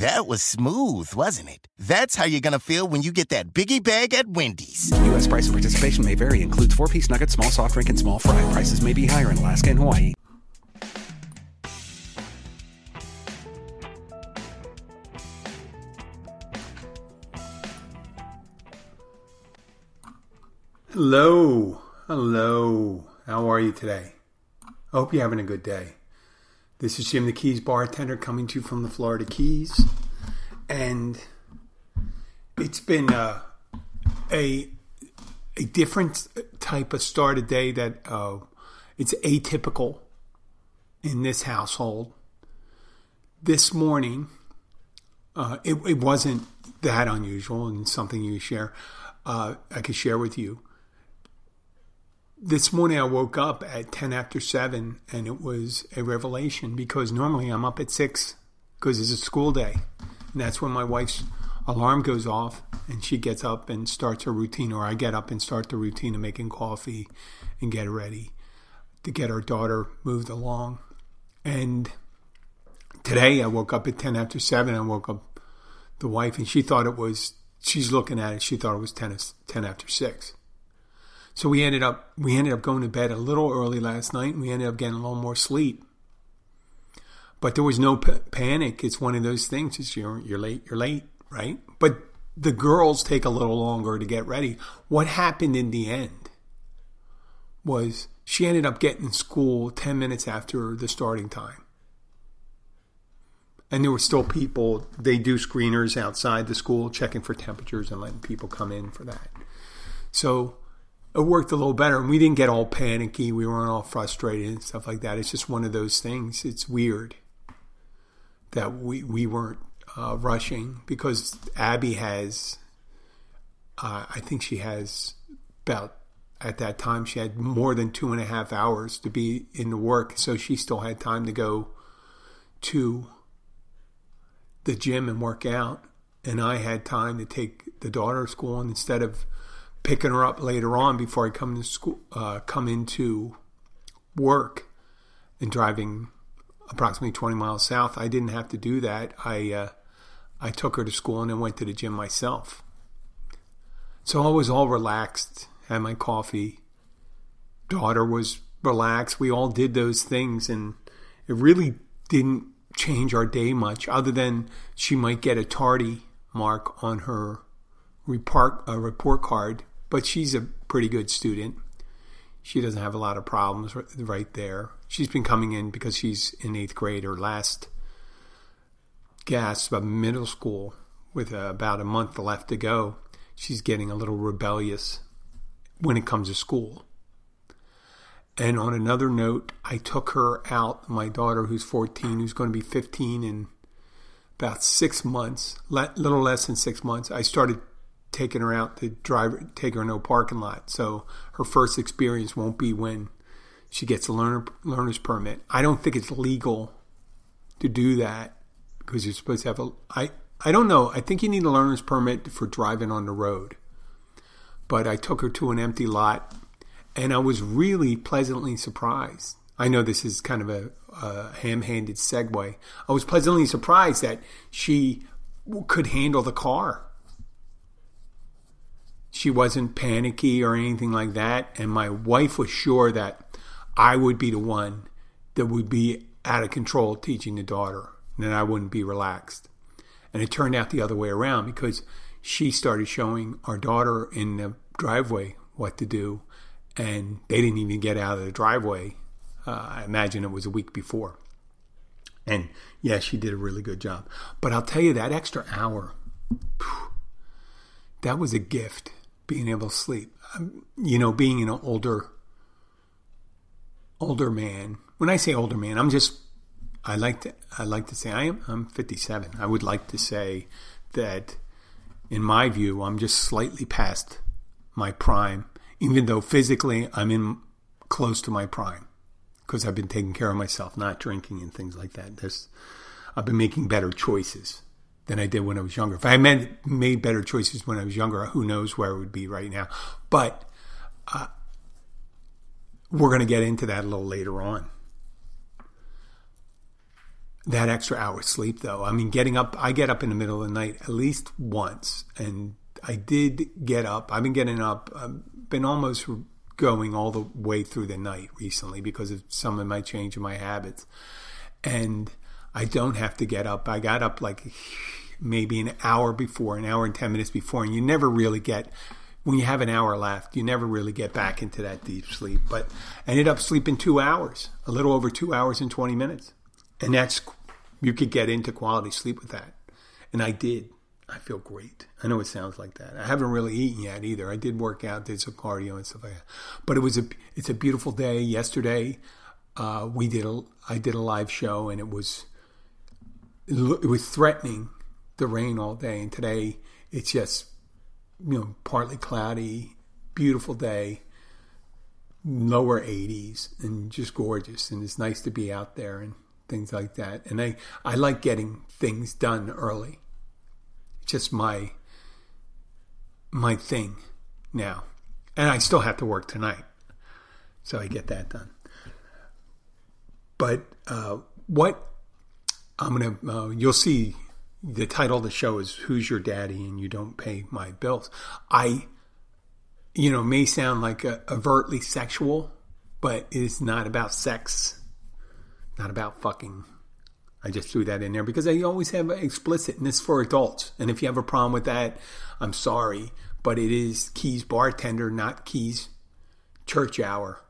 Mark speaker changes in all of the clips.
Speaker 1: That was smooth, wasn't it? That's how you're gonna feel when you get that biggie bag at Wendy's.
Speaker 2: U.S. price and participation may vary. Includes four-piece nuggets, small soft drink, and small fry. Prices may be higher in Alaska and Hawaii.
Speaker 3: Hello. Hello. How are you today? I hope you're having a good day. This is Jim the Keys bartender coming to you from the Florida Keys. And it's been a a different type of start of day that uh, it's atypical in this household. This morning, uh, it, it wasn't that unusual and something you share. Uh, I could share with you this morning I woke up at 10 after 7 and it was a revelation because normally I'm up at 6 because it's a school day. And that's when my wife's alarm goes off and she gets up and starts her routine, or I get up and start the routine of making coffee and get ready to get our daughter moved along. And today I woke up at 10 after 7. I woke up the wife and she thought it was, she's looking at it, she thought it was 10, 10 after 6. So we ended up we ended up going to bed a little early last night, and we ended up getting a little more sleep. But there was no p- panic. It's one of those things. It's you're you're late, you're late, right? But the girls take a little longer to get ready. What happened in the end was she ended up getting in school 10 minutes after the starting time. And there were still people, they do screeners outside the school checking for temperatures and letting people come in for that. So it worked a little better. And we didn't get all panicky. We weren't all frustrated and stuff like that. It's just one of those things. It's weird that we, we weren't uh, rushing because Abby has, uh, I think she has about, at that time, she had more than two and a half hours to be in the work. So she still had time to go to the gym and work out. And I had time to take the daughter to school. And instead of picking her up later on before I come to school, uh, come into work, and driving approximately 20 miles south. I didn't have to do that. I uh, I took her to school and then went to the gym myself. So I was all relaxed, had my coffee. Daughter was relaxed. We all did those things, and it really didn't change our day much, other than she might get a tardy mark on her report, uh, report card but she's a pretty good student. She doesn't have a lot of problems right there. She's been coming in because she's in eighth grade or last gasp of middle school with about a month left to go. She's getting a little rebellious when it comes to school. And on another note, I took her out, my daughter who's 14, who's going to be 15 in about six months, little less than six months. I started taking her out to drive, take her no parking lot. So her first experience won't be when she gets a learner learner's permit. I don't think it's legal to do that because you're supposed to have a. I I don't know. I think you need a learner's permit for driving on the road. But I took her to an empty lot, and I was really pleasantly surprised. I know this is kind of a, a ham-handed segue. I was pleasantly surprised that she could handle the car she wasn't panicky or anything like that. And my wife was sure that I would be the one that would be out of control teaching the daughter, and that I wouldn't be relaxed. And it turned out the other way around because she started showing our daughter in the driveway what to do, and they didn't even get out of the driveway. Uh, I imagine it was a week before. And yeah, she did a really good job. But I'll tell you that extra hour, that was a gift being able to sleep. You know, being an older older man. When I say older man, I'm just I like to I like to say I am I'm 57. I would like to say that in my view, I'm just slightly past my prime, even though physically I'm in close to my prime. because I've been taking care of myself, not drinking and things like that. I've been making better choices than I did when I was younger. If I had made better choices when I was younger, who knows where I would be right now. But uh, we're going to get into that a little later on. That extra hour sleep, though. I mean, getting up, I get up in the middle of the night at least once. And I did get up. I've been getting up, I've um, been almost going all the way through the night recently because of some of my change in my habits. And I don't have to get up. I got up like maybe an hour before, an hour and 10 minutes before, and you never really get, when you have an hour left, you never really get back into that deep sleep. But I ended up sleeping two hours, a little over two hours and 20 minutes. And that's, you could get into quality sleep with that. And I did. I feel great. I know it sounds like that. I haven't really eaten yet either. I did work out, did some cardio and stuff like that. But it was a it's a beautiful day. Yesterday, uh, we did a I did a live show and it was it was threatening the rain all day. And today it's just you know partly cloudy, beautiful day, lower 80s, and just gorgeous. And it's nice to be out there and things like that. And I I like getting things done early It's just my my thing now. And I still have to work tonight. So I get that done. But uh, what I'm to, uh, you'll see the title of the show is Who's Your Daddy and You Don't Pay My Bills. I, you know, may sound like a, overtly sexual, but it is not about sex, not about fucking I just threw that in there because I always have explicit and it's for adults. And if you have a problem with that, I'm sorry, but it is Keys bartender, not Keys church hour.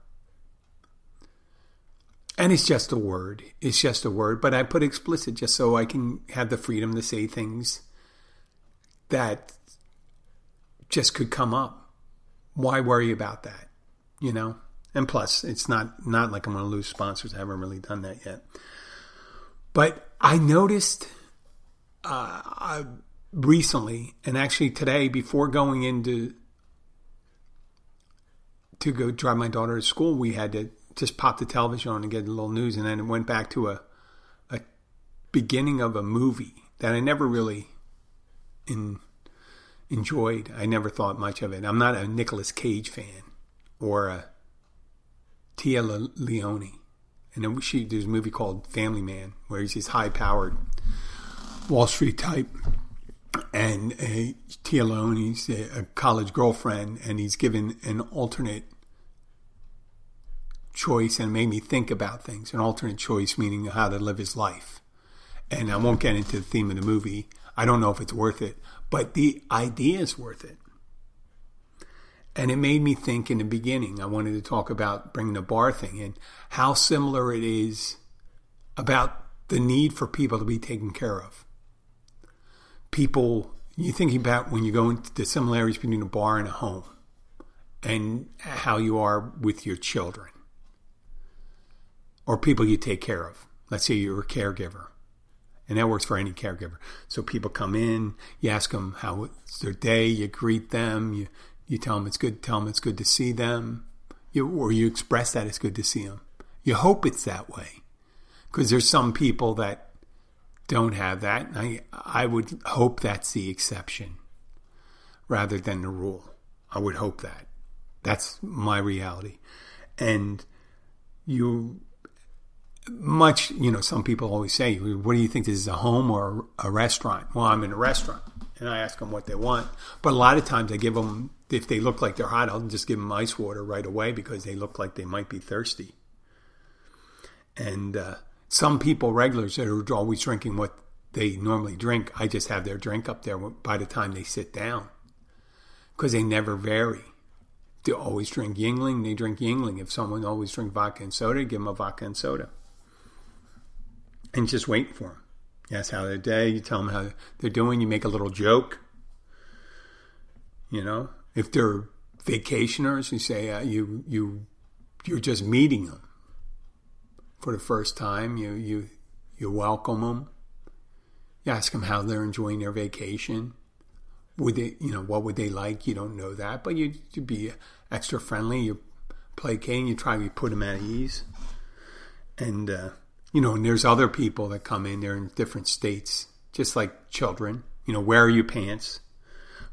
Speaker 3: And it's just a word. It's just a word, but I put explicit just so I can have the freedom to say things that just could come up. Why worry about that? You know? And plus, it's not not like I'm going to lose sponsors. I haven't really done that yet. But I noticed uh, I, recently, and actually today, before going into to go drive my daughter to school, we had to just popped the television on and get a little news, and then it went back to a a beginning of a movie that I never really in, enjoyed. I never thought much of it. I'm not a Nicolas Cage fan or a Téa Leoni and then she there's a movie called Family Man where he's this high powered Wall Street type, and uh, a Téa Leoni's a, a college girlfriend, and he's given an alternate choice, and made me think about things. An alternate choice meaning how to live his life. And I won't get into the theme of the movie. I don't know if it's worth it, but the idea is worth it. And it made me think in the beginning, I wanted to talk about bringing the bar thing and how similar it is about the need for people to be taken care of. People, you think about when you go into the similarities between a bar and a home and how you are with your children or people you take care of. Let's say you're a caregiver. And that works for any caregiver. So people come in, you ask them how it's their day, you greet them, you you tell them it's good. Tell them it's good to see them, you, or you express that it's good to see them. You hope it's that way, because there's some people that don't have that. and I I would hope that's the exception, rather than the rule. I would hope that. That's my reality, and you much you know some people always say what do you think this is a home or a restaurant well i'm in a restaurant and i ask them what they want but a lot of times i give them if they look like they're hot, I'll just give them ice water right away because they look like they might be thirsty. And uh, some people, regulars that are always drinking what they normally drink, I just have their drink up there by the time they sit down because they never vary. They always drink Yuengling, they drink Yuengling. If someone always drink vodka and soda, give them a vodka and soda. And just wait for them. You ask how their day, you tell them how they're doing, you make a little joke. You know, if they're vacationers, you say uh, you you you're just meeting them for the first time. You you you welcome them. You ask them how they're enjoying their vacation. Would they, you know, what would they like? You don't know that, but you to be extra friendly. You play placating. You try to put them at ease. and uh, you know, and there's other people that come in. They're in different states, just like children. You know, wear your pants,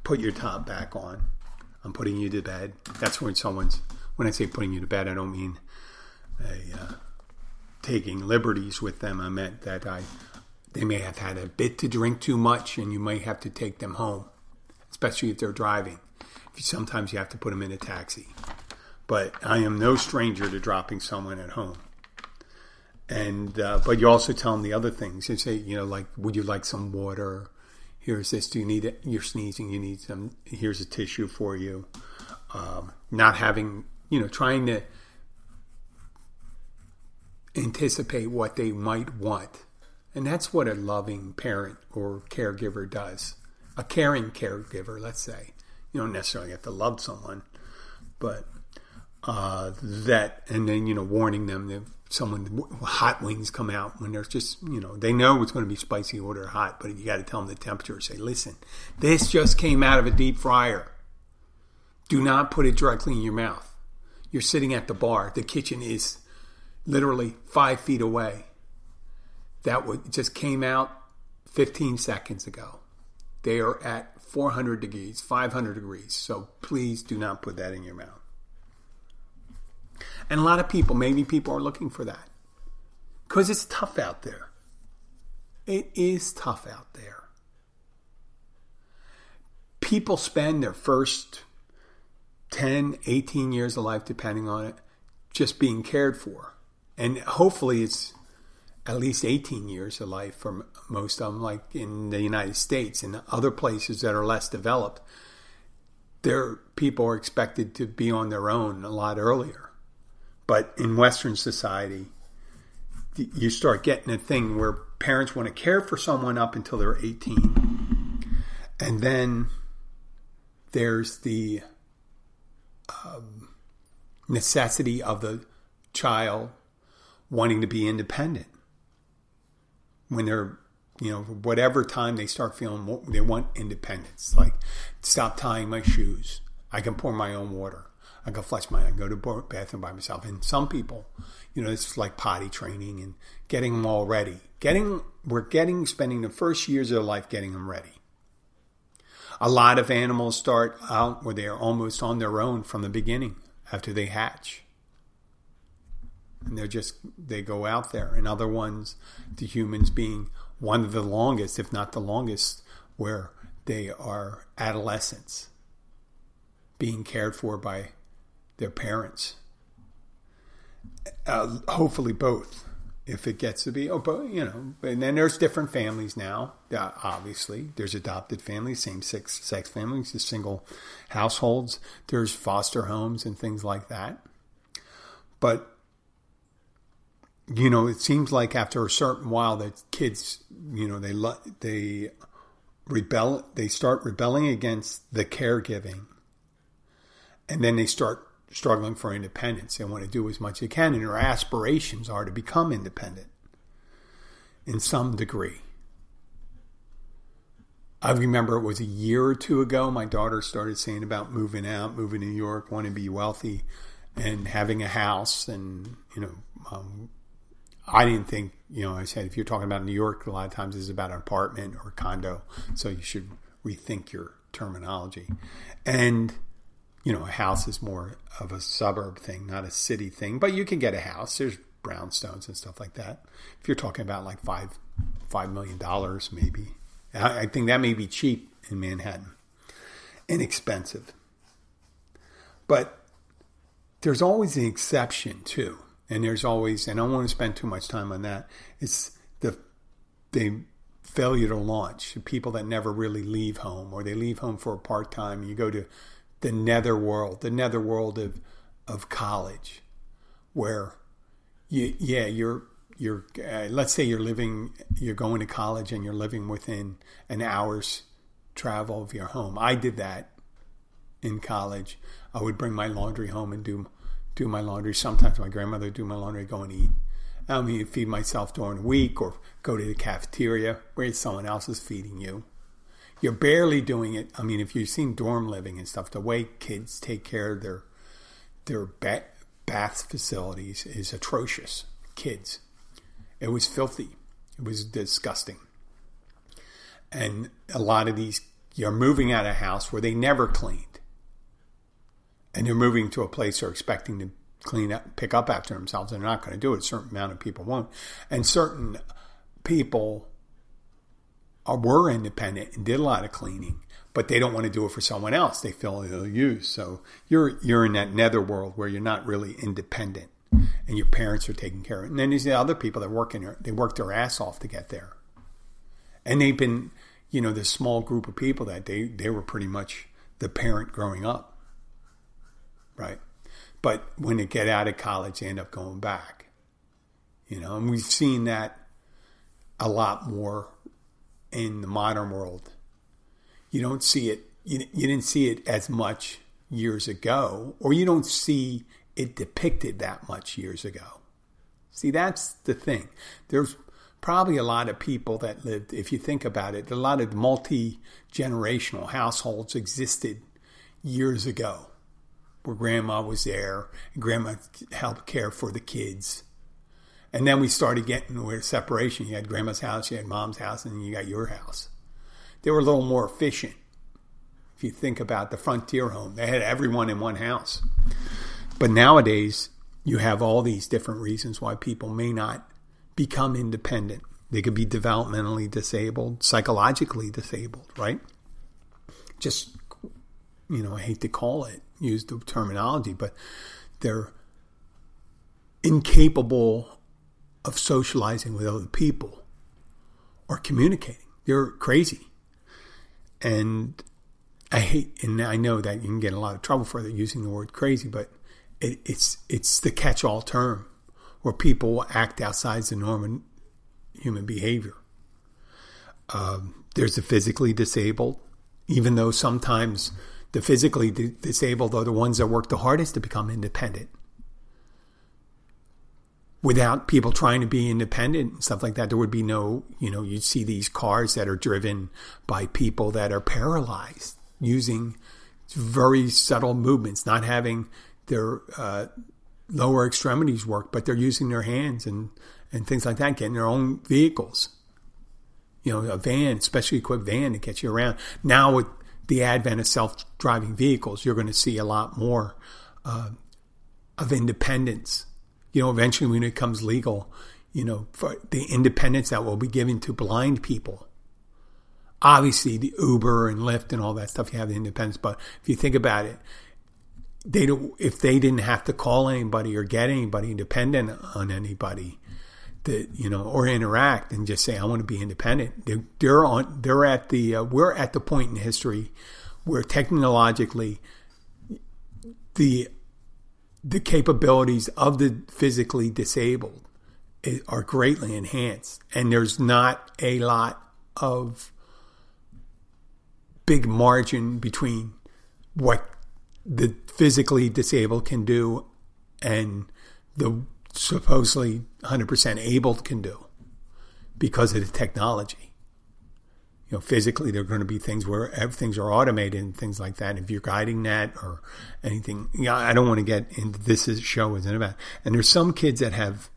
Speaker 3: put your top back on. I'm putting you to bed. That's when someone's. When I say putting you to bed, I don't mean a, uh, taking liberties with them. I meant that I they may have had a bit to drink too much, and you might have to take them home, especially if they're driving. Sometimes you have to put them in a taxi. But I am no stranger to dropping someone at home. And uh, but you also tell them the other things. You say, you know, like, would you like some water? Here's this. Do you need it? You're sneezing. You need some. Here's a tissue for you. Um, not having, you know, trying to anticipate what they might want. And that's what a loving parent or caregiver does. A caring caregiver, let's say. You don't necessarily have to love someone, but uh, that, and then, you know, warning them that someone, hot wings come out when there's just, you know, they know it's going to be spicy, order hot, but you got to tell them the temperature. Say, listen, this just came out of a deep fryer. Do not put it directly in your mouth. You're sitting at the bar. The kitchen is literally five feet away. That would, just came out 15 seconds ago. They are at 400 degrees, 500 degrees. So please do not put that in your mouth. And a lot of people, maybe people are looking for that because it's tough out there. It is tough out there. People spend their first 10, 18 years of life, depending on it, just being cared for. And hopefully it's at least 18 years of life for most of them, like in the United States and other places that are less developed. Their people are expected to be on their own a lot earlier. But in Western society, you start getting a thing where parents want to care for someone up until they're 18. And then there's the um, necessity of the child wanting to be independent. When they're, you know, whatever time they start feeling more, they want independence. Like, stop tying my shoes. I can pour my own water. I go flush my, I go to bathroom by myself. And some people, you know, it's like potty training and getting them all ready. Getting, we're getting, spending the first years of their life getting them ready. A lot of animals start out where they are almost on their own from the beginning after they hatch. And they're just, they go out there. And other ones, the humans being one of the longest, if not the longest, where they are adolescents being cared for by their parents. Uh, hopefully, both. If it gets to be, oh, but you know, and then there's different families now. Uh, obviously, there's adopted families, same sex sex families, there's single households. There's foster homes and things like that. But you know, it seems like after a certain while that kids, you know, they they rebel, they start rebelling against the caregiving, and then they start struggling for independence. They want to do as much as they can, and their aspirations are to become independent in some degree. I remember it was a year or two ago, my daughter started saying about moving out, moving to New York, wanting to be wealthy, and having a house. And, you know, um, I didn't think, you know, I said, if you're talking about New York, a lot of times it's about an apartment or a condo. So you should rethink your terminology. And, you know, a house is more of a suburb thing, not a city thing. But you can get a house. There's brownstones and stuff like that. If you're talking about like five five million dollars, maybe. I, think that may be cheap in Manhattan, inexpensive. But there's always an exception too, and there's always, and I don't want to spend too much time on that. It's the the failure to launch. People that never really leave home, or they leave home for a part time. You go to the netherworld, the netherworld of of college, where you yeah you're you're uh, let's say you're living you're going to college and you're living within an hour's travel of your home. I did that in college. I would bring my laundry home and do do my laundry. Sometimes my grandmother would do my laundry, go and eat. I mean, feed myself during the week or go to the cafeteria where someone else is feeding you you're barely doing it. I mean, if you've seen dorm living and stuff, the way kids take care of their their ba- bath facilities is atrocious. kids. It was filthy. It was disgusting. And a lot of these, you're moving out of a house where they never cleaned. And they're moving to a place they're expecting to clean up, pick up after themselves. They're not going to do it. A certain amount of people won't. And certain people were independent and did a lot of cleaning, but they don't want to do it for someone else. They feel ill used. So you're, you're in that netherworld where you're not really independent and your parents are taking care of it. And then there's the other people that work in there. They work their ass off to get there. And they've been, you know, this small group of people that they, they were pretty much the parent growing up. Right. But when they get out of college, they end up going back. You know, and we've seen that a lot more in the modern world. You don't see it, you, you didn't see it as much years ago, or you don't see it depicted that much years ago. See, that's the thing. There's probably a lot of people that lived, if you think about it, a lot of multi generational households existed years ago where grandma was there and grandma helped care for the kids. And then we started getting where separation. You had grandma's house, you had mom's house, and you got your house. They were a little more efficient. If you think about the frontier home, they had everyone in one house. But nowadays, you have all these different reasons why people may not become independent. They could be developmentally disabled, psychologically disabled, right? Just, you know, I hate to call it, use the terminology, but they're incapable of socializing with other people or communicating. They're crazy. And I hate, and I know that you can get in a lot of trouble for using the word crazy, but it, it's it's the catch-all term where people act outside the norm normal human behavior. Um, there's the physically disabled, even though sometimes the physically disabled are the ones that work the hardest to become independent. Without people trying to be independent and stuff like that, there would be no, you know, you'd see these cars that are driven by people that are paralyzed using very subtle movements, not having their uh, lower extremities work, but they're using their hands and, and things like that, getting their own vehicles. You know, a van, especially equipped van to get you around. Now with the advent of self-driving vehicles, you're going to see a lot more uh, of independence. You know, eventually when it becomes legal, you know, for the independence that will be given to blind people. Obviously, the Uber and Lyft and all that stuff, you have the independence. But if you think about it, they don't, if they didn't have to call anybody or get anybody dependent on anybody that you know or interact and just say I want to be independent they're, they're on they're at the uh, we're at the point in history where technologically the the capabilities of the physically disabled are greatly enhanced and there's not a lot of big margin between what the physically disabled can do and the supposedly 100% able can do because of the technology. You know, physically, there are going to be things where things are automated and things like that. If you're guiding that or anything, yeah, I don't want to get into this is, show isn't about. And there's some kids that have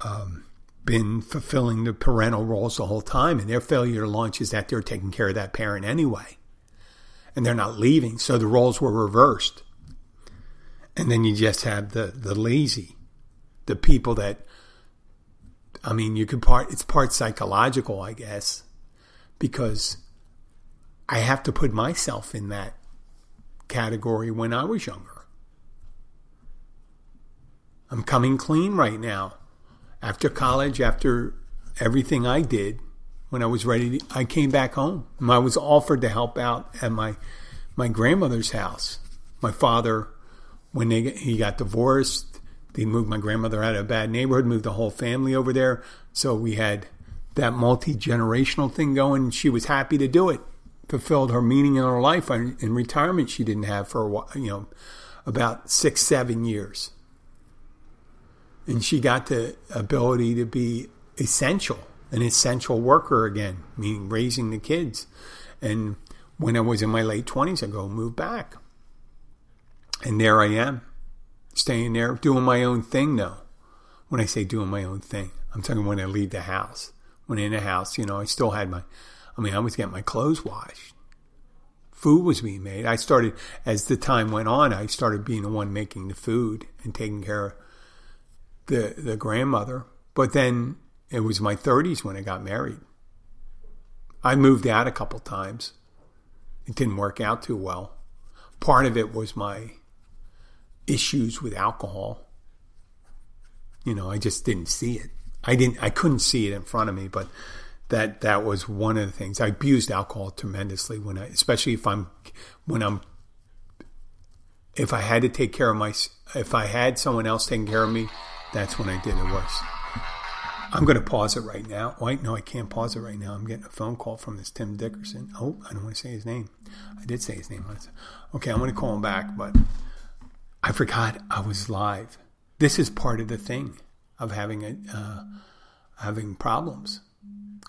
Speaker 3: um, been fulfilling the parental roles the whole time, and their failure to launch is that they're taking care of that parent anyway and they're not leaving. So the roles were reversed. And then you just have the, the lazy, the people that, I mean, you could part, it's part psychological, I guess, because I have to put myself in that category when I was younger. I'm coming clean right now. After college, after everything I did, when I was ready, to, I came back home. I was offered to help out at my my grandmother's house. My father, when they, he got divorced, they moved my grandmother out of a bad neighborhood, moved the whole family over there. So we had that multi generational thing going. She was happy to do it. Fulfilled her meaning in her life in retirement. She didn't have for a while, you know, about six, seven years. And she got the ability to be essential an essential worker again, meaning raising the kids. And when I was in my late 20s, I go, move back. And there I am, staying there, doing my own thing now. When I say doing my own thing, I'm talking when I leave the house. When in the house, you know, I still had my, I mean, I was getting my clothes washed. Food was being made. I started, as the time went on, I started being the one making the food and taking care of the, the grandmother. But then it was my 30s when I got married. I moved out a couple times. It didn't work out too well. Part of it was my issues with alcohol. You know, I just didn't see it. I didn't I couldn't see it in front of me, but that that was one of the things. I abused alcohol tremendously when I especially if I'm when I'm if I had to take care of my if I had someone else taking care of me, that's when I did it worse. I'm going to pause it right now. Wait, no, I can't pause it right now. I'm getting a phone call from this Tim Dickerson. Oh, I don't want to say his name. I did say his name. Okay, I'm going to call him back, but I forgot I was live. This is part of the thing of having a uh, having problems.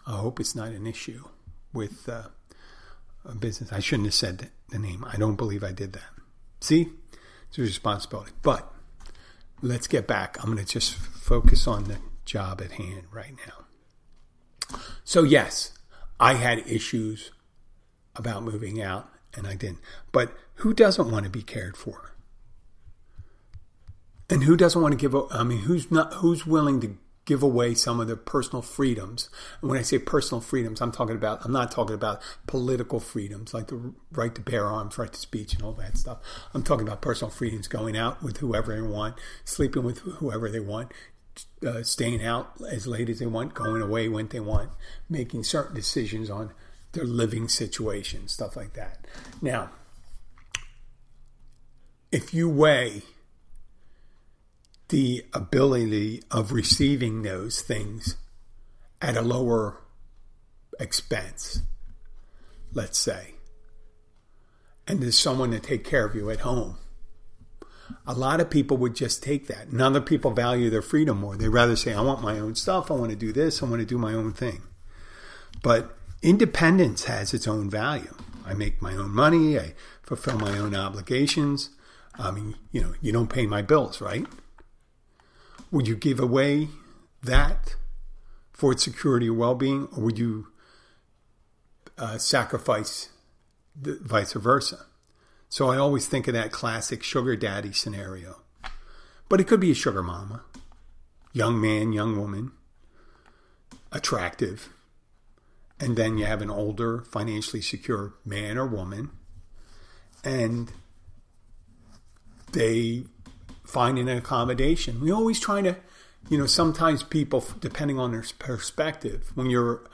Speaker 3: I hope it's not an issue with uh, a business. I shouldn't have said the name. I don't believe I did that. See, it's a responsibility. But let's get back. I'm going to just focus on the job at hand right now. So, yes, I had issues about moving out and I didn't. But who doesn't want to be cared for? And who doesn't want to give I mean who's not who's willing to give away some of their personal freedoms. And when I say personal freedoms, I'm talking about I'm not talking about political freedoms like the right to bear arms, right to speech, and all that stuff. I'm talking about personal freedoms, going out with whoever they want, sleeping with whoever they want, uh, staying out as late as they want, going away when they want, making certain decisions on their living situation, stuff like that. Now, if you weigh the ability of receiving those things at a lower expense, let's say, and there's someone to take care of you at home. A lot of people would just take that. And other people value their freedom more. They rather say, I want my own stuff. I want to do this. I want to do my own thing. But independence has its own value. I make my own money. I fulfill my own obligations. I mean, you know, you don't pay my bills, right? Would you give away that for its security or well being, or would you uh, sacrifice the vice versa? So I always think of that classic sugar daddy scenario. But it could be a sugar mama, young man, young woman, attractive. And then you have an older, financially secure man or woman. And they finding an accommodation. We always try to, you know, sometimes people, depending on their perspective, when you're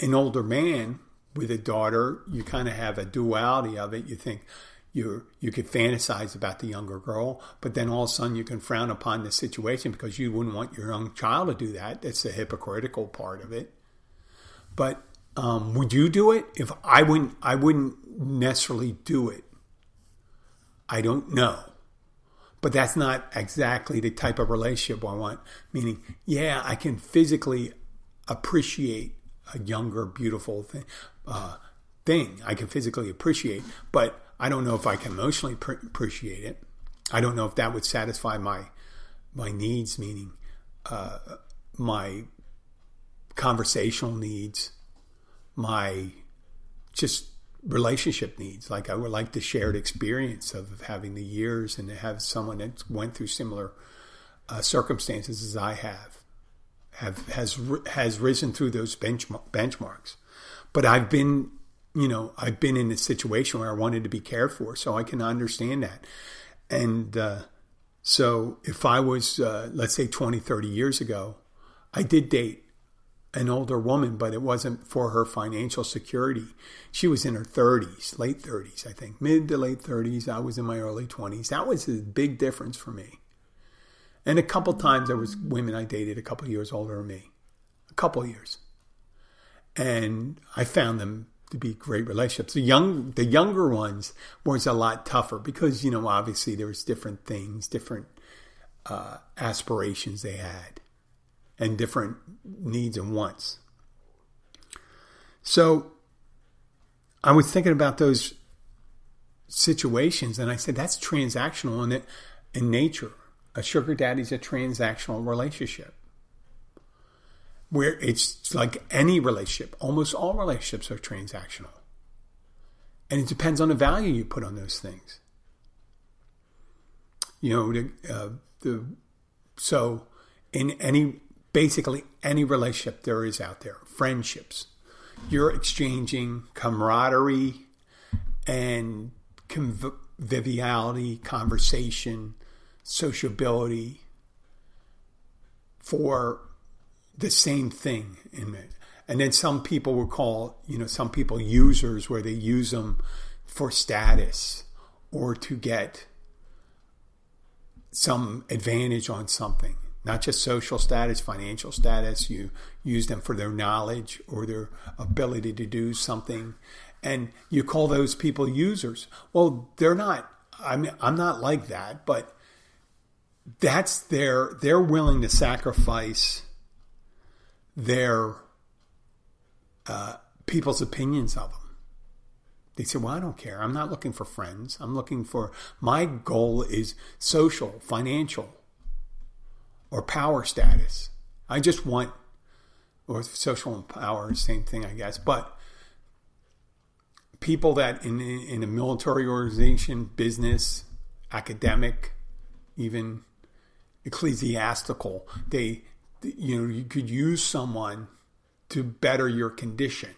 Speaker 3: an older man with a daughter, you kind of have a duality of it. You think you you could fantasize about the younger girl, but then all of a sudden you can frown upon the situation because you wouldn't want your young child to do that. That's the hypocritical part of it. But um, would you do it? If I wouldn't, I wouldn't necessarily do it. I don't know. But that's not exactly the type of relationship I want. Meaning, yeah, I can physically appreciate a younger, beautiful thing. Uh, thing I can physically appreciate, but I don't know if I can emotionally pr- appreciate it. I don't know if that would satisfy my my needs, meaning uh, my conversational needs, my just relationship needs. Like I would like the shared experience of having the years and to have someone that went through similar uh, circumstances as I have, have has has risen through those benchmark, benchmarks. But I've been, you know, I've been in a situation where I wanted to be cared for, so I can understand that. And uh, so if I was, uh, let's say, 20, 30 years ago, I did date an older woman, but it wasn't for her financial security. She was in her 30s, late 30s, I think, mid to late 30s. I was in my early 20s. That was a big difference for me. And a couple times there was women I dated a couple years older than me, a couple years, and I found them to be great relationships. The young, the younger ones was a lot tougher because you know obviously there was different things, different uh, aspirations they had and different needs and wants. So I was thinking about those situations and I said that's transactional in it in nature. a sugar daddy is a transactional relationship where it's like any relationship. Almost all relationships are transactional. And it depends on the value you put on those things. You know, the, uh, the so in any basically any relationship there is out there, friendships, you're exchanging camaraderie and conviviality, conversation, sociability for the same thing in it. And then some people will call, you know, some people users where they use them for status or to get some advantage on something, not just social status, financial status. You use them for their knowledge or their ability to do something. And you call those people users. Well, they're not, I mean, I'm not like that, but that's their, they're willing to sacrifice their uh, people's opinions of them. They say, Well, I don't care. I'm not looking for friends. I'm looking for my goal is social, financial, or power status. I just want, or social power, same thing, I guess. But people that in, in a military organization, business, academic, even ecclesiastical, they, you know, you could use someone to better your condition.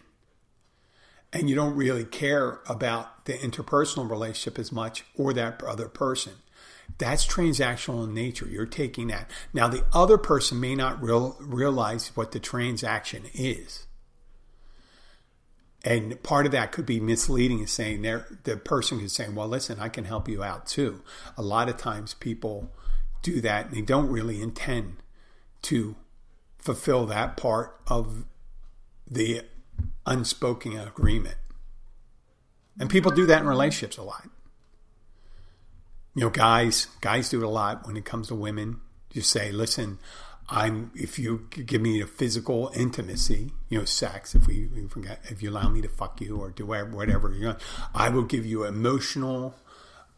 Speaker 3: And you don't really care about the interpersonal relationship as much or that other person. That's transactional in nature. You're taking that. Now, the other person may not real, realize what the transaction is. And part of that could be misleading is saying the person is saying, well, listen, I can help you out too. A lot of times people do that and they don't really intend to fulfill that part of the unspoken agreement. And people do that in relationships a lot. You know, guys, guys do it a lot when it comes to women. You say, listen, I'm if you give me a physical intimacy, you know, sex, if we, forget, if you allow me to fuck you or do whatever, you want, I will give you emotional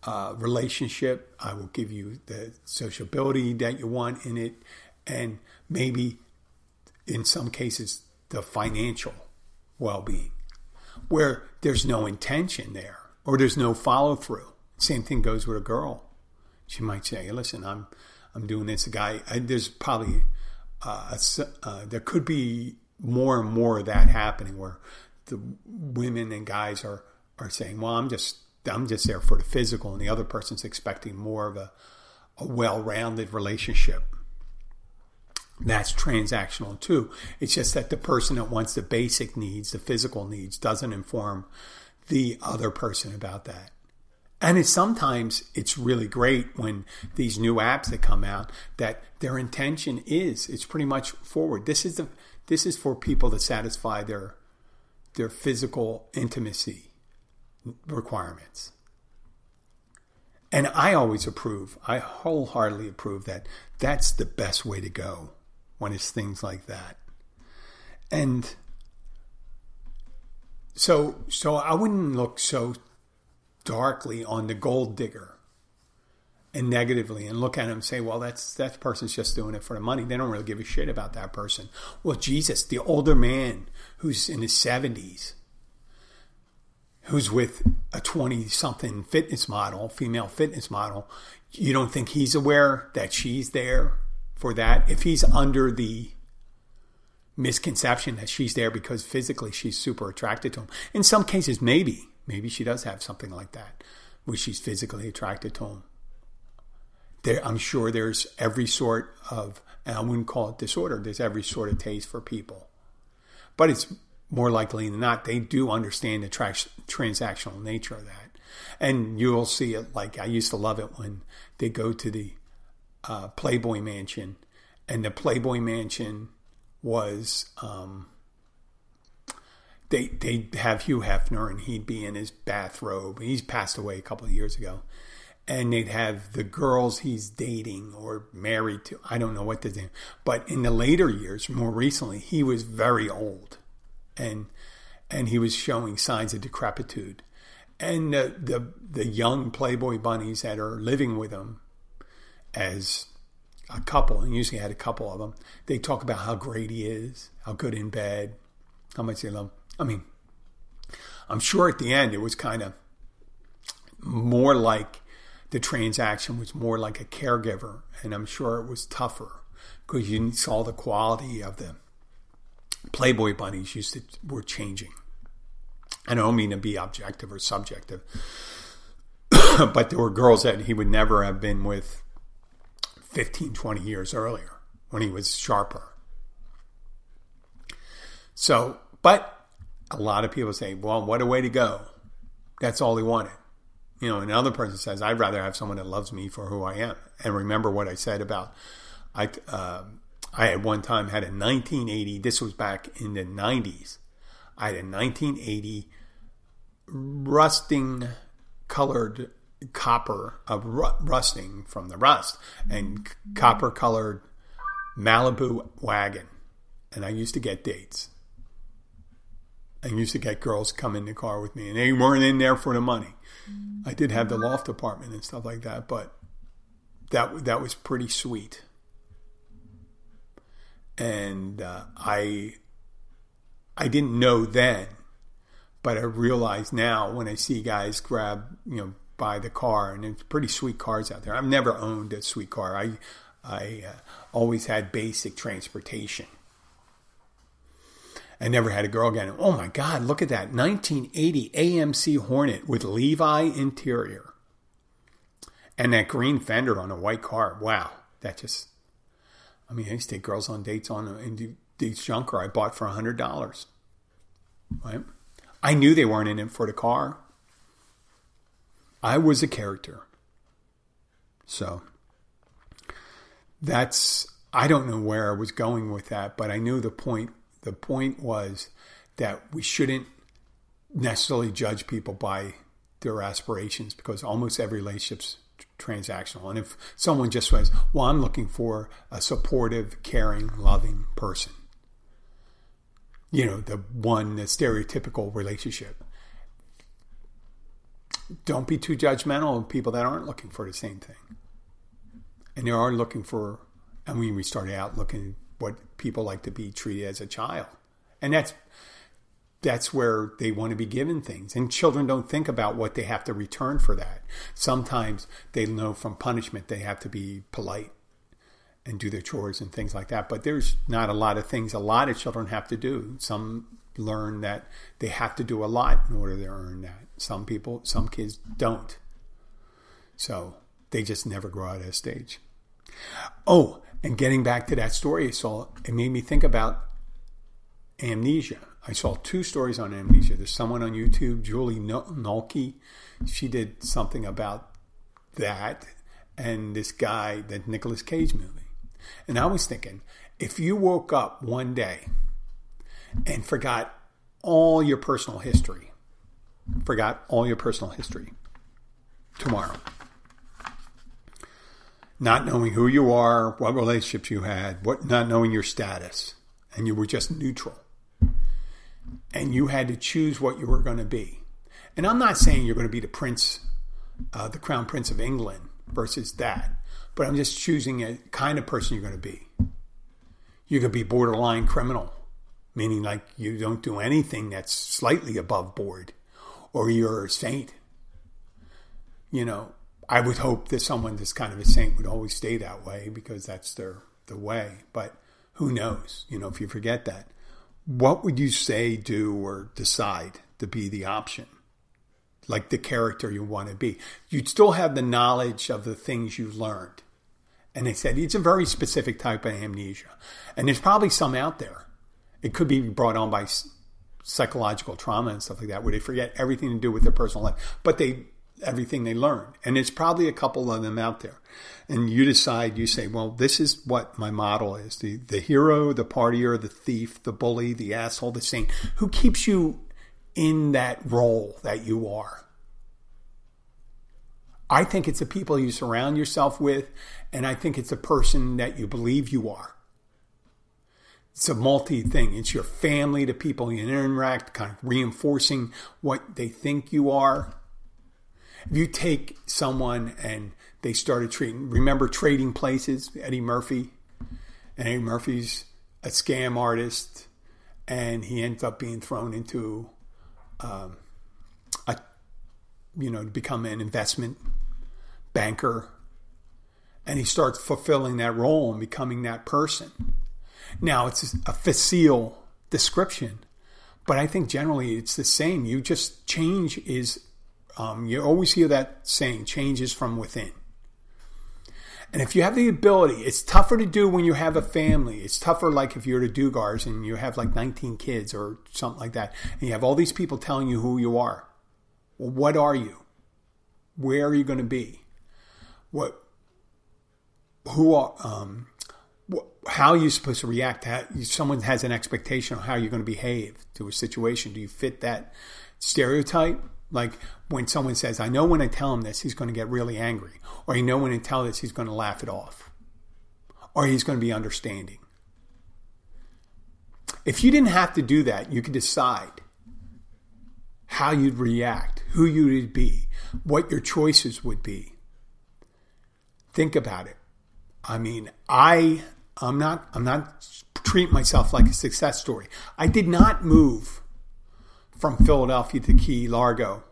Speaker 3: uh, relationship. I will give you the sociability that you want in it, and maybe in some cases the financial well being, where there's no intention there or there's no follow through. Same thing goes with a girl. She might say, "Listen, I'm I'm doing this." A guy, I, there's probably uh, a, uh, there could be more and more of that happening where the women and guys are are saying, "Well, I'm just I'm just there for the physical," and the other person's expecting more of a a well-rounded relationship that's transactional too. It's just that the person that wants the basic needs, the physical needs, doesn't inform the other person about that. And it's sometimes it's really great when these new apps that come out that their intention is it's pretty much forward. This is the this is for people to satisfy their their physical intimacy requirements. And I always approve. I wholeheartedly approve that that's the best way to go when it's things like that. And so so I wouldn't look so darkly on the gold digger and negatively and look at him and say, well, that's that person's just doing it for the money. They don't really give a shit about that person. Well, Jesus, the older man who's in his 70s, who's with a 20 something fitness model, female fitness model, you don't think he's aware that she's there for that if he's under the misconception that she's there because physically she's super attracted to him. In some cases, maybe, maybe she does have something like that where she's physically attracted to him. There, I'm sure there's every sort of, and I wouldn't call it disorder, there's every sort of taste for people. But it's more likely than not, they do understand the tra- transactional nature of that. And you'll see it like I used to love it when they go to the uh, Playboy Mansion, and the Playboy Mansion was um, they they have Hugh Hefner, and he'd be in his bathrobe. He's passed away a couple of years ago, and they'd have the girls he's dating or married to. I don't know what to do, but in the later years, more recently, he was very old, and and he was showing signs of decrepitude. And the, the the young Playboy bunnies that are living with him as a couple, and usually had a couple of them. They talk about how great he is, how good in bed, how much they love. I mean, I'm sure at the end it was kind of more like the transaction was more like a caregiver, and I'm sure it was tougher because you saw the quality of the Playboy bunnies used to were changing. I don't mean to be objective or subjective, but there were girls that he would never have been with 15, 20 years earlier when he was sharper. So, but a lot of people say, well, what a way to go. That's all he wanted. You know, another person says, I'd rather have someone that loves me for who I am. And remember what I said about, I, uh, I at one time had a 1980, this was back in the 90s. I had a 1980 rusting colored copper of rusting from the rust and copper colored Malibu wagon. And I used to get dates. I used to get girls come in the car with me, and they weren't in there for the money. I did have the loft apartment and stuff like that, but that that was pretty sweet. And uh, I I didn't know then, but I realize now when I see guys grab you know buy the car, and it's pretty sweet cars out there. I've never owned a sweet car. I I uh, always had basic transportation. I never had a girl again. Oh my God, look at that 1980 AMC Hornet with Levi interior. And that green fender on a white car. Wow. That just, I mean, I used to take girls on dates on in these junker I bought for $100. Right? I knew they weren't in it for the car. I was a character. So that's, I don't know where I was going with that, but I knew the point the point was that we shouldn't necessarily judge people by their aspirations because almost every relationship's transactional. And if someone just says, Well, I'm looking for a supportive, caring, loving person, you know, the one, the stereotypical relationship. Don't be too judgmental of people that aren't looking for the same thing. And they are looking for, I mean, we started out looking what people like to be treated as a child. And that's that's where they want to be given things. And children don't think about what they have to return for that. Sometimes they know from punishment they have to be polite and do their chores and things like that. But there's not a lot of things a lot of children have to do. Some learn that they have to do a lot in order to earn that. Some people, some kids don't. So they just never grow out of stage. Oh, and getting back to that story I saw, it made me think about amnesia. I saw two stories on amnesia. There's someone on YouTube, Julie Nolke. She did something about that, and this guy, that Nicolas Cage movie. And I was thinking, if you woke up one day and forgot all your personal history, forgot all your personal history tomorrow, not knowing who you are, what relationships you had, what not knowing your status, and you were just neutral. And you had to choose what you were going to be. And I'm not saying you're going to be the prince, uh, the crown prince of England versus that, but I'm just choosing a kind of person you're going to be. You could be borderline criminal, meaning like you don't do anything that's slightly above board, or you're a saint. You know, I would hope that someone that's kind of a saint would always stay that way because that's their the way. But who knows? You know, if you forget that, what would you say, do, or decide to be the option? Like the character you want to be. You'd still have the knowledge of the things you learned. And they said it's a very specific type of amnesia. And there's probably some out there. It could be brought on by psychological trauma and stuff like that, where they forget everything to do with their personal life. But they everything they learn. And it's probably a couple of them out there. And you decide, you say, well, this is what my model is the, the hero, the partier, the thief, the bully, the asshole, the saint. Who keeps you in that role that you are? I think it's the people you surround yourself with, and I think it's the person that you believe you are. It's a multi thing. It's your family, the people you interact, kind of reinforcing what they think you are if you take someone and they started treating. Remember trading places? Eddie Murphy, and Eddie Murphy's a scam artist, and he ends up being thrown into, um, a, you know, to become an investment banker, and he starts fulfilling that role and becoming that person. Now it's a facile description, but I think generally it's the same. You just change is um, you always hear that saying, changes from within. And if you have the ability, it's tougher to do when you have a family. It's tougher, like if you're at a Duggars and you have like 19 kids or something like that, and you have all these people telling you who you are. Well, what are you? Where are you going to be? What? Who are? Um, how are you supposed to react? How, someone has an expectation of how you're going to behave to a situation. Do you fit that stereotype? Like when someone says, I know when I tell him this, he's going to get really angry. Or you know when I tell this, he's going to laugh it off. Or he's going to be understanding. If you didn't have to do that, you could decide how you'd react, who you'd be, what your choices would be. Think about it. I mean, I I'm not I'm not treat myself like a success story. I did not move from Philadelphia to Key Largo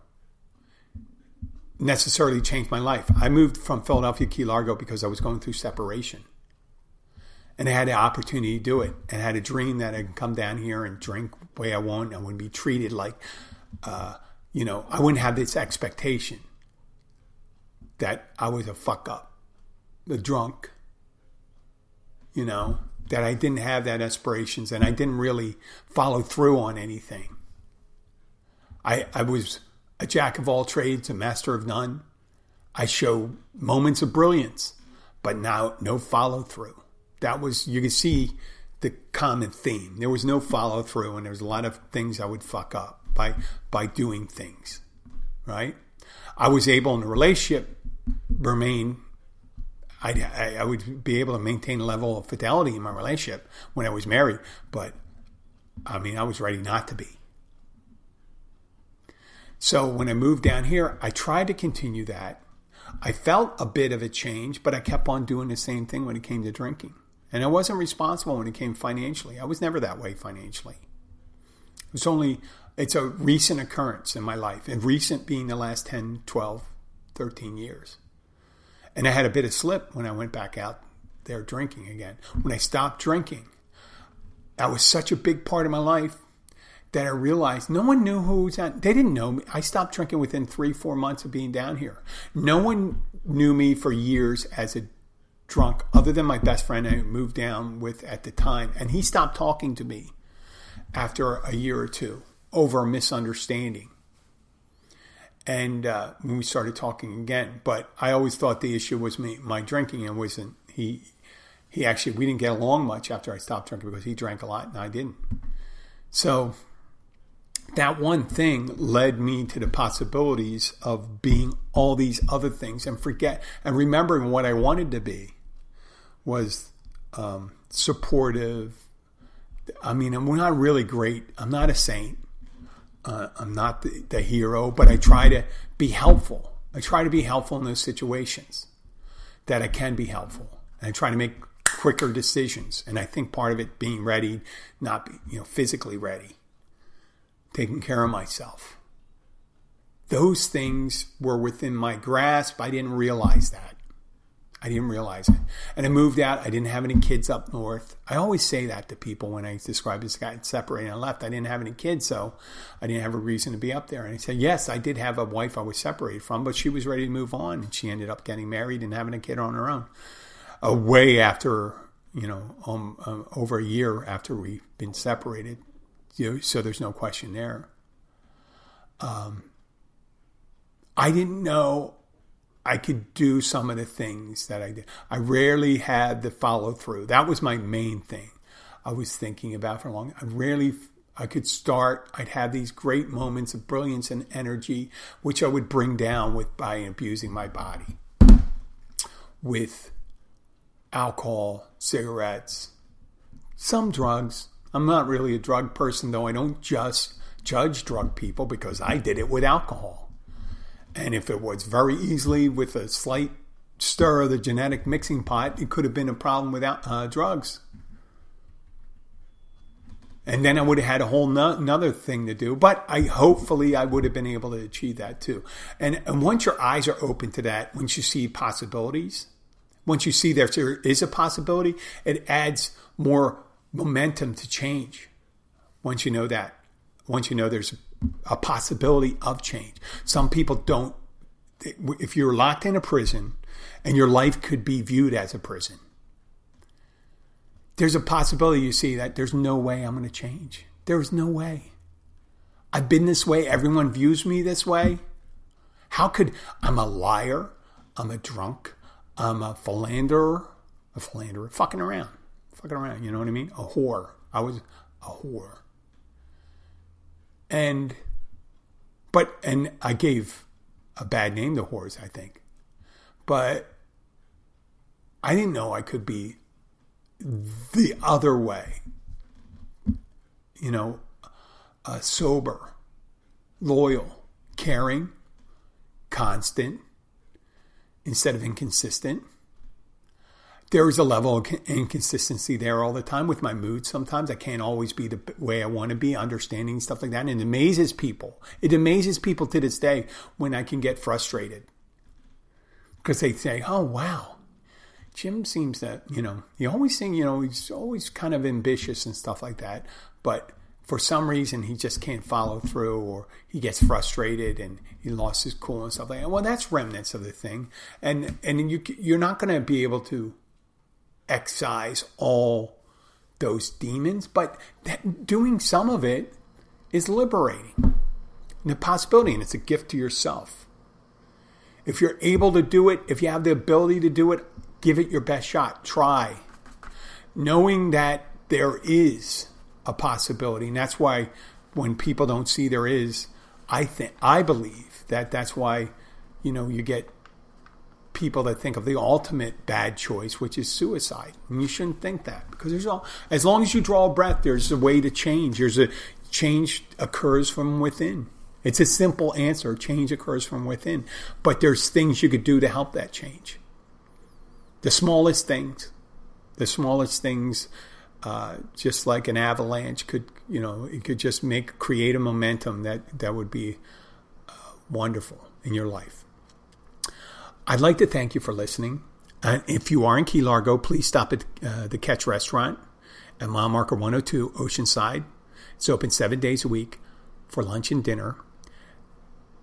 Speaker 3: necessarily changed my life. I moved from Philadelphia to Key Largo because I was going through separation. And I had the opportunity to do it and I had a dream that I could come down here and drink the way I want. I wouldn't be treated like, uh, you know, I wouldn't have this expectation that I was a fuck up, a drunk, you know, that I didn't have that aspirations and I didn't really follow through on anything. I, I was a jack of all trades, a master of none. I show moments of brilliance, but now no follow through. That was, you can see the common theme. There was no follow through, and there was a lot of things I would fuck up by, by doing things, right? I was able in a relationship remain I, I, would be able to maintain a level of fidelity in my relationship when I was married, but I mean, I was ready not to be. So when I moved down here, I tried to continue that. I felt a bit of a change, but I kept on doing the same thing when it came to drinking. And I wasn't responsible when it came financially. I was never that way financially. It's only it's a recent occurrence in my life, and recent being the last 10, 12, 13 years. And I had a bit of slip when I went back out there drinking again. When I stopped drinking, that was such a big part of my life that I realized no one knew who was at. They didn't know me. I stopped drinking within three, four months of being down here. No one knew me for years as a drunk, other than my best friend I moved down with at the time, and he stopped talking to me after a year or two over a misunderstanding. And uh, when we started talking again, but I always thought the issue was me, my drinking, and wasn't he. He actually we didn't get along much after I stopped drinking because he drank a lot and I didn't. So that one thing led me to the possibilities of being all these other things and forget and remembering what I wanted to be was um, supportive. I mean, I'm not really great. I'm not a saint. Uh, I'm not the, the hero, but I try to be helpful. I try to be helpful in those situations that I can be helpful. And I try to make quicker decisions. And I think part of it being ready, not be, you know, physically ready taking care of myself. Those things were within my grasp. I didn't realize that. I didn't realize it. And I moved out. I didn't have any kids up north. I always say that to people when I describe this guy separated and left. I didn't have any kids, so I didn't have a reason to be up there. And I said, yes, I did have a wife I was separated from, but she was ready to move on. And she ended up getting married and having a kid on her own. Uh, way after, you know, um, um, over a year after we've been separated. You know, so there's no question there. Um, I didn't know I could do some of the things that I did. I rarely had the follow through. That was my main thing I was thinking about for a long. I rarely I could start. I'd have these great moments of brilliance and energy, which I would bring down with by abusing my body with alcohol, cigarettes, some drugs, I'm not really a drug person, though I don't just judge drug people because I did it with alcohol. And if it was very easily with a slight stir of the genetic mixing pot, it could have been a problem without uh, drugs. And then I would have had a whole no- another thing to do. But I hopefully I would have been able to achieve that too. And, and once your eyes are open to that, once you see possibilities, once you see there is a possibility, it adds more momentum to change. Once you know that, once you know there's a possibility of change. Some people don't. If you're locked in a prison and your life could be viewed as a prison, there's a possibility you see that there's no way I'm going to change. There's no way. I've been this way. Everyone views me this way. How could I'm a liar? I'm a drunk. I'm a philanderer. A philanderer. Fucking around. Fucking around. You know what I mean? A whore. I was a whore. And, but, and I gave a bad name to whores, I think. But I didn't know I could be the other way. You know, sober, loyal, caring, constant, instead of inconsistent. There is a level of inconsistency there all the time with my mood. Sometimes I can't always be the way I want to be, understanding stuff like that. And it amazes people. It amazes people to this day when I can get frustrated because they say, "Oh wow, Jim seems that you know he always seems you know he's always kind of ambitious and stuff like that, but." for some reason he just can't follow through or he gets frustrated and he lost his cool and stuff like that. Well, that's remnants of the thing. And and you you're not going to be able to excise all those demons, but doing some of it is liberating. And a possibility and it's a gift to yourself. If you're able to do it, if you have the ability to do it, give it your best shot. Try. Knowing that there is a possibility. And that's why when people don't see there is, I think I believe that that's why you know you get people that think of the ultimate bad choice, which is suicide. And you shouldn't think that because there's all as long as you draw a breath, there's a way to change. There's a change occurs from within. It's a simple answer. Change occurs from within. But there's things you could do to help that change. The smallest things. The smallest things uh, just like an avalanche could, you know, it could just make create a momentum that that would be uh, wonderful in your life. I'd like to thank you for listening. If you are in Key Largo, please stop at uh, the Catch Restaurant at mile marker 102 Oceanside. It's open seven days a week for lunch and dinner.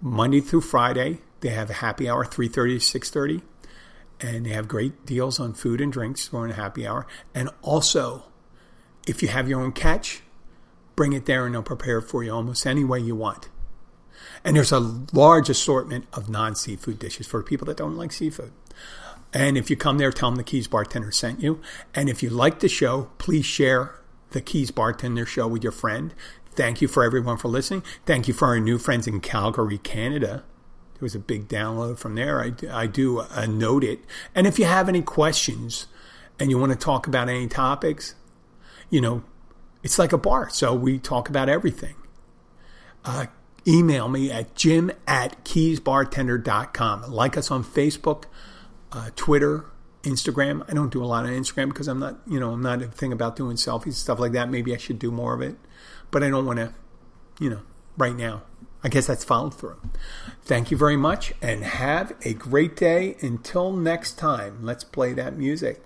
Speaker 3: Monday through Friday, they have a happy hour, 3.30 to 6.30. And they have great deals on food and drinks during a happy hour. And also, if you have your own catch, bring it there and they'll prepare it for you almost any way you want. And there's a large assortment of non seafood dishes for people that don't like seafood. And if you come there, tell them the Keys bartender sent you. And if you like the show, please share the Keys bartender show with your friend. Thank you for everyone for listening. Thank you for our new friends in Calgary, Canada. There was a big download from there. I, I do uh, note it. And if you have any questions and you want to talk about any topics, you know, it's like a bar. So we talk about everything. Uh, email me at jim at keysbartender.com. Like us on Facebook, uh, Twitter, Instagram. I don't do a lot on Instagram because I'm not, you know, I'm not a thing about doing selfies, stuff like that. Maybe I should do more of it, but I don't want to, you know, right now. I guess that's followed through. Thank you very much and have a great day. Until next time, let's play that music.